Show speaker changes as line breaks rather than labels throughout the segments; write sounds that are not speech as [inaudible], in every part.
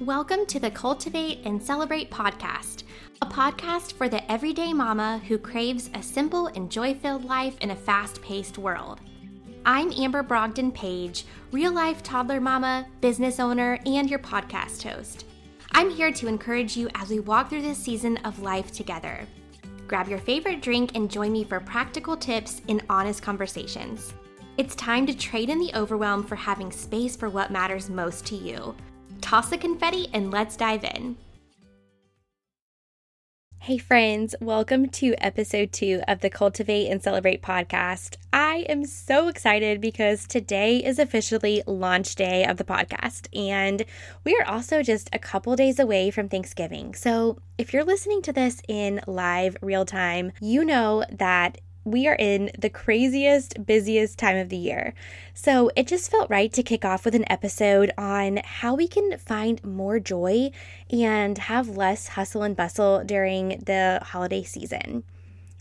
Welcome to the Cultivate and Celebrate podcast, a podcast for the everyday mama who craves a simple and joy filled life in a fast paced world. I'm Amber Brogdon Page, real life toddler mama, business owner, and your podcast host. I'm here to encourage you as we walk through this season of life together. Grab your favorite drink and join me for practical tips and honest conversations. It's time to trade in the overwhelm for having space for what matters most to you toss the confetti, and let's dive in. Hey, friends, welcome to episode two of the Cultivate and Celebrate podcast. I am so excited because today is officially launch day of the podcast, and we are also just a couple days away from Thanksgiving. So, if you're listening to this in live real time, you know that we are in the craziest, busiest time of the year. So it just felt right to kick off with an episode on how we can find more joy and have less hustle and bustle during the holiday season.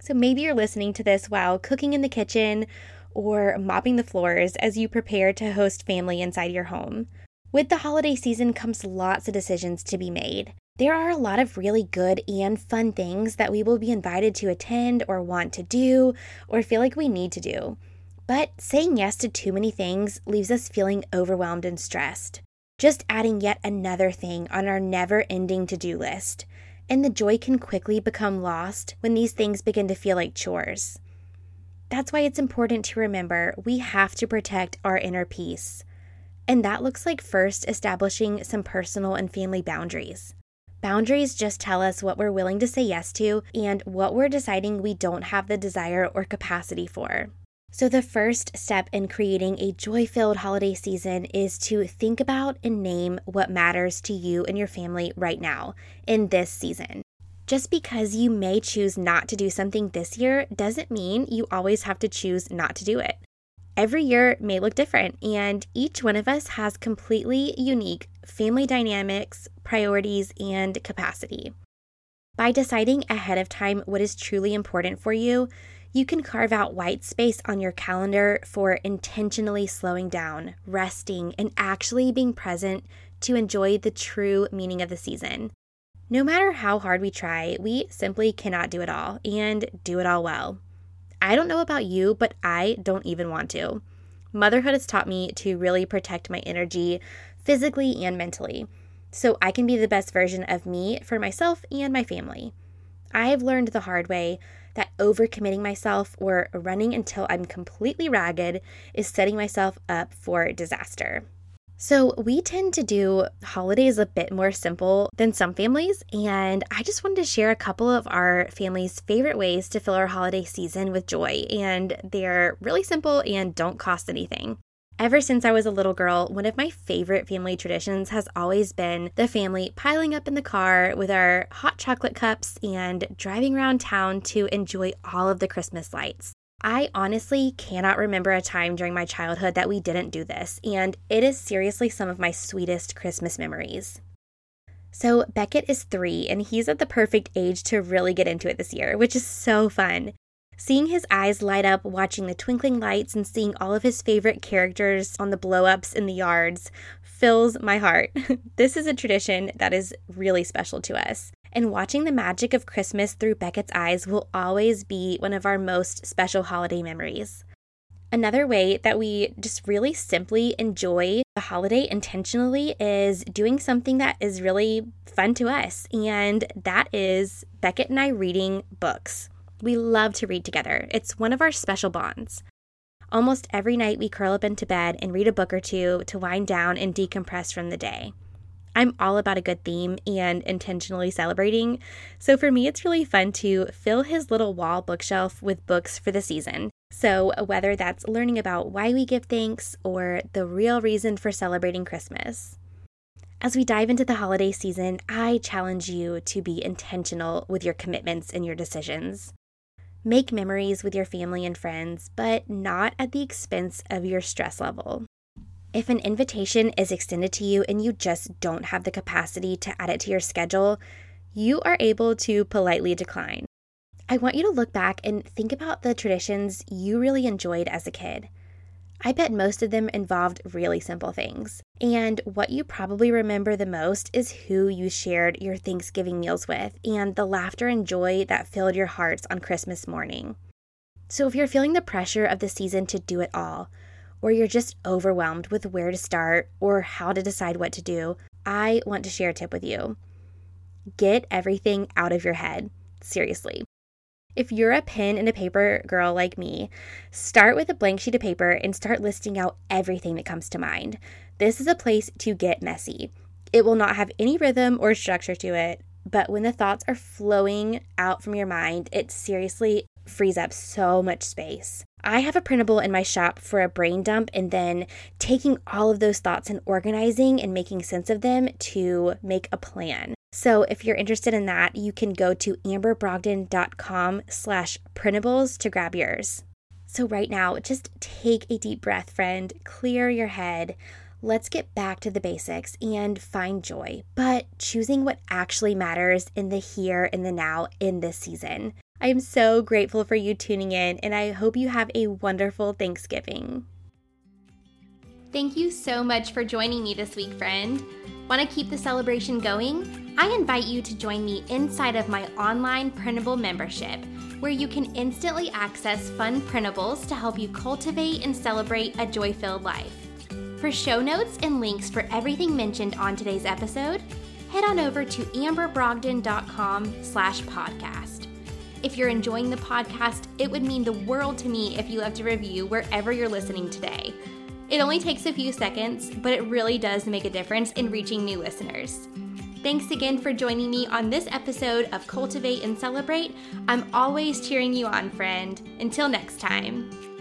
So maybe you're listening to this while cooking in the kitchen or mopping the floors as you prepare to host family inside your home. With the holiday season comes lots of decisions to be made. There are a lot of really good and fun things that we will be invited to attend or want to do or feel like we need to do. But saying yes to too many things leaves us feeling overwhelmed and stressed. Just adding yet another thing on our never ending to do list. And the joy can quickly become lost when these things begin to feel like chores. That's why it's important to remember we have to protect our inner peace. And that looks like first establishing some personal and family boundaries. Boundaries just tell us what we're willing to say yes to and what we're deciding we don't have the desire or capacity for. So, the first step in creating a joy filled holiday season is to think about and name what matters to you and your family right now in this season. Just because you may choose not to do something this year doesn't mean you always have to choose not to do it. Every year may look different, and each one of us has completely unique family dynamics, priorities, and capacity. By deciding ahead of time what is truly important for you, you can carve out white space on your calendar for intentionally slowing down, resting, and actually being present to enjoy the true meaning of the season. No matter how hard we try, we simply cannot do it all and do it all well. I don't know about you, but I don't even want to. Motherhood has taught me to really protect my energy physically and mentally so I can be the best version of me for myself and my family. I have learned the hard way that overcommitting myself or running until I'm completely ragged is setting myself up for disaster. So, we tend to do holidays a bit more simple than some families, and I just wanted to share a couple of our family's favorite ways to fill our holiday season with joy, and they're really simple and don't cost anything. Ever since I was a little girl, one of my favorite family traditions has always been the family piling up in the car with our hot chocolate cups and driving around town to enjoy all of the Christmas lights. I honestly cannot remember a time during my childhood that we didn't do this, and it is seriously some of my sweetest Christmas memories. So, Beckett is three, and he's at the perfect age to really get into it this year, which is so fun. Seeing his eyes light up watching the twinkling lights and seeing all of his favorite characters on the blow ups in the yards fills my heart. [laughs] this is a tradition that is really special to us and watching the magic of Christmas through Beckett's eyes will always be one of our most special holiday memories. Another way that we just really simply enjoy the holiday intentionally is doing something that is really fun to us, and that is Beckett and I reading books. We love to read together, it's one of our special bonds. Almost every night, we curl up into bed and read a book or two to wind down and decompress from the day. I'm all about a good theme and intentionally celebrating. So for me, it's really fun to fill his little wall bookshelf with books for the season. So whether that's learning about why we give thanks or the real reason for celebrating Christmas. As we dive into the holiday season, I challenge you to be intentional with your commitments and your decisions. Make memories with your family and friends, but not at the expense of your stress level. If an invitation is extended to you and you just don't have the capacity to add it to your schedule, you are able to politely decline. I want you to look back and think about the traditions you really enjoyed as a kid. I bet most of them involved really simple things. And what you probably remember the most is who you shared your Thanksgiving meals with and the laughter and joy that filled your hearts on Christmas morning. So, if you're feeling the pressure of the season to do it all, or you're just overwhelmed with where to start or how to decide what to do, I want to share a tip with you. Get everything out of your head. Seriously. If you're a pen and a paper girl like me, start with a blank sheet of paper and start listing out everything that comes to mind. This is a place to get messy. It will not have any rhythm or structure to it, but when the thoughts are flowing out from your mind, it seriously frees up so much space. I have a printable in my shop for a brain dump and then taking all of those thoughts and organizing and making sense of them to make a plan. So if you're interested in that, you can go to amberbrogdon.com slash printables to grab yours. So right now, just take a deep breath, friend, clear your head. Let's get back to the basics and find joy, but choosing what actually matters in the here and the now in this season. I am so grateful for you tuning in, and I hope you have a wonderful Thanksgiving. Thank you so much for joining me this week, friend. Want to keep the celebration going? I invite you to join me inside of my online printable membership, where you can instantly access fun printables to help you cultivate and celebrate a joy filled life. For show notes and links for everything mentioned on today's episode, head on over to amberbrogdon.com slash podcast. If you're enjoying the podcast, it would mean the world to me if you left a review wherever you're listening today. It only takes a few seconds, but it really does make a difference in reaching new listeners. Thanks again for joining me on this episode of Cultivate and Celebrate. I'm always cheering you on, friend. Until next time.